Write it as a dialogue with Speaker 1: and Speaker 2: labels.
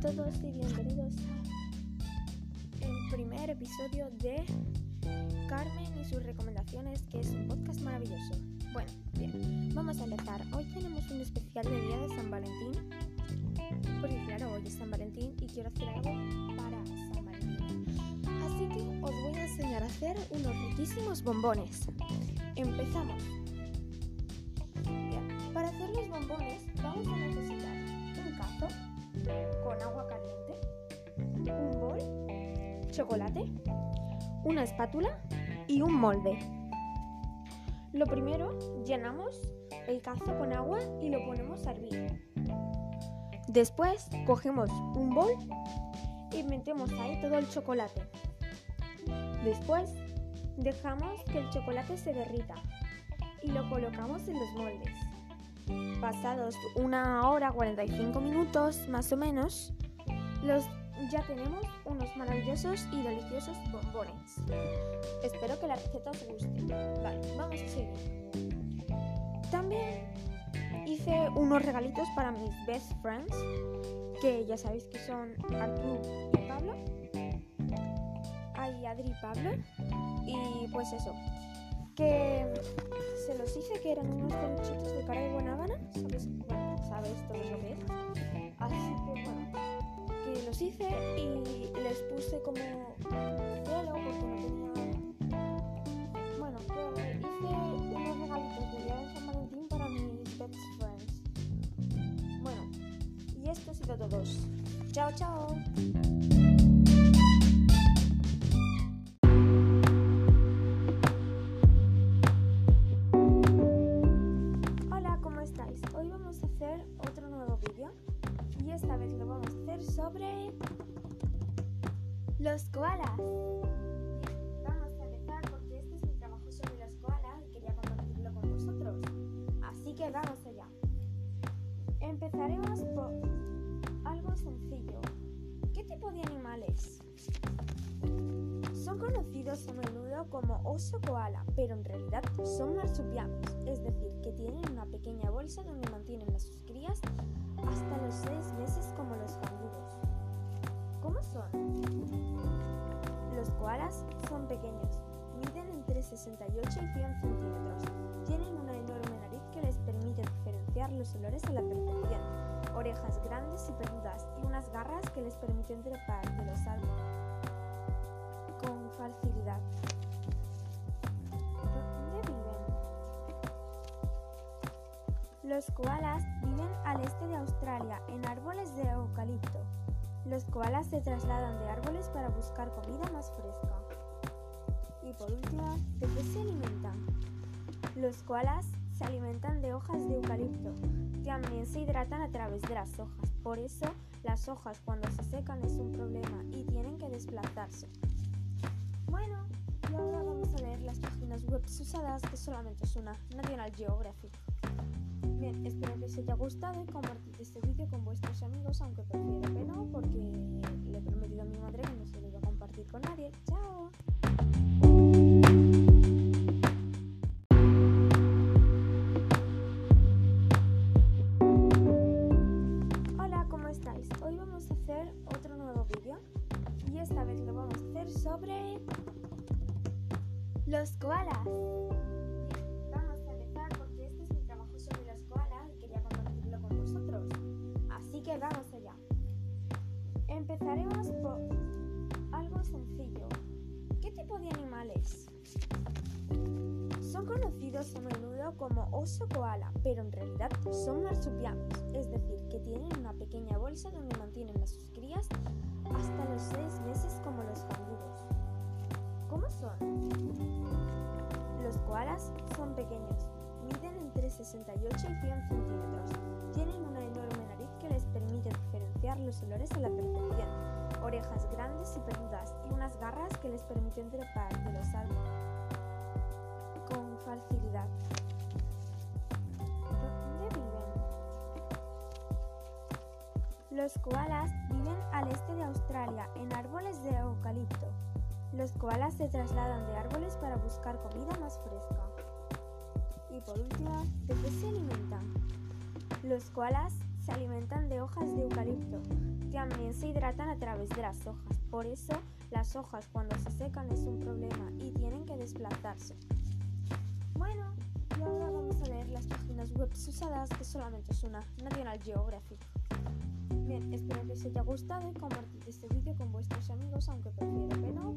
Speaker 1: todos y bienvenidos al primer episodio de Carmen y sus recomendaciones, que es un podcast maravilloso. Bueno, bien, vamos a empezar. Hoy tenemos un especial de Día de San Valentín, porque claro, hoy es San Valentín y quiero hacer algo para San Valentín. Así que os voy a enseñar a hacer unos riquísimos bombones. Empezamos. Bien, para hacer los bombones vamos a necesitar un cazo con agua caliente, un bol, chocolate, una espátula y un molde. Lo primero, llenamos el cazo con agua y lo ponemos a hervir. Después, cogemos un bol y metemos ahí todo el chocolate. Después, dejamos que el chocolate se derrita y lo colocamos en los moldes. Pasados una hora 45 minutos más o menos, los ya tenemos unos maravillosos y deliciosos bombones. Espero que la receta os guste. Vale, vamos a seguir. También hice unos regalitos para mis best friends, que ya sabéis que son Artur y Pablo. Ay, Adri y Pablo. Y pues eso, que se los hice que eran unos peluchitos de cara de guanábana, ¿sabes? Bueno, sabéis todo lo que es. Así que bueno, que los hice y les puse como cielo porque no tenía... Bueno, que hice unos regalitos de día de San Valentín para mis best friends. Bueno, y esto ha sido todo. Chao, chao. Esta vez lo vamos a hacer sobre los koalas. Vamos a empezar porque este es mi trabajo sobre los koalas y quería compartirlo con vosotros. Así que vamos allá. Empezaremos por algo sencillo. ¿Qué tipo de animales? Son conocidos a menudo como oso koala, pero en realidad son marsupiales, es decir, que tienen una pequeña bolsa donde mantienen a sus crías hasta los 6 meses como los canguros. ¿Cómo son? Los koalas son pequeños, miden entre 68 y 100 centímetros, tienen una enorme nariz que les permite diferenciar los olores a la perfección, orejas grandes y peludas y unas garras que les permiten trepar de los árboles facilidad. ¿Dónde viven? Los koalas viven al este de Australia, en árboles de eucalipto. Los koalas se trasladan de árboles para buscar comida más fresca. Y por último, ¿de qué se alimentan? Los koalas se alimentan de hojas de eucalipto. También se hidratan a través de las hojas. Por eso, las hojas cuando se secan es un problema y tienen que desplazarse. Bueno, y ahora vamos a leer las páginas web usadas que solamente es una National Geographic. Bien, espero que os haya gustado y compartid este vídeo con vuestros amigos, aunque prefiero que no, porque le he prometido a mi madre que no se lo iba a compartir con nadie. ¡Chao! Hola, ¿cómo estáis? Hoy vamos a hacer otro nuevo vídeo y esta vez lo vamos a hacer sobre los koalas. Vamos a empezar porque este es mi trabajo sobre los koalas y quería compartirlo con vosotros. Así que vamos allá. Empezaremos por algo sencillo. ¿Qué tipo de animales? Son conocidos a menudo como oso koala, pero en realidad son marsupiales, es decir, que tienen una pequeña bolsa donde mantienen a sus crías hasta los 6 meses como los. ¿Cómo son? Los koalas son pequeños, miden entre 68 y 100 centímetros, tienen una enorme nariz que les permite diferenciar los olores a la perfección, orejas grandes y peludas y unas garras que les permiten trepar de los árboles con facilidad. ¿Dónde viven? Los koalas viven al este de Australia, en árboles de eucalipto. Los koalas se trasladan de árboles para buscar comida más fresca. Y por último, ¿de qué se alimentan? Los koalas se alimentan de hojas de eucalipto. También se hidratan a través de las hojas. Por eso las hojas cuando se secan es un problema y tienen que desplazarse. Bueno, y ahora vamos a leer las páginas web usadas que solamente es una National Geographic. Bien, espero que os haya gustado y compartid este vídeo con vuestros amigos, aunque prefiero que no.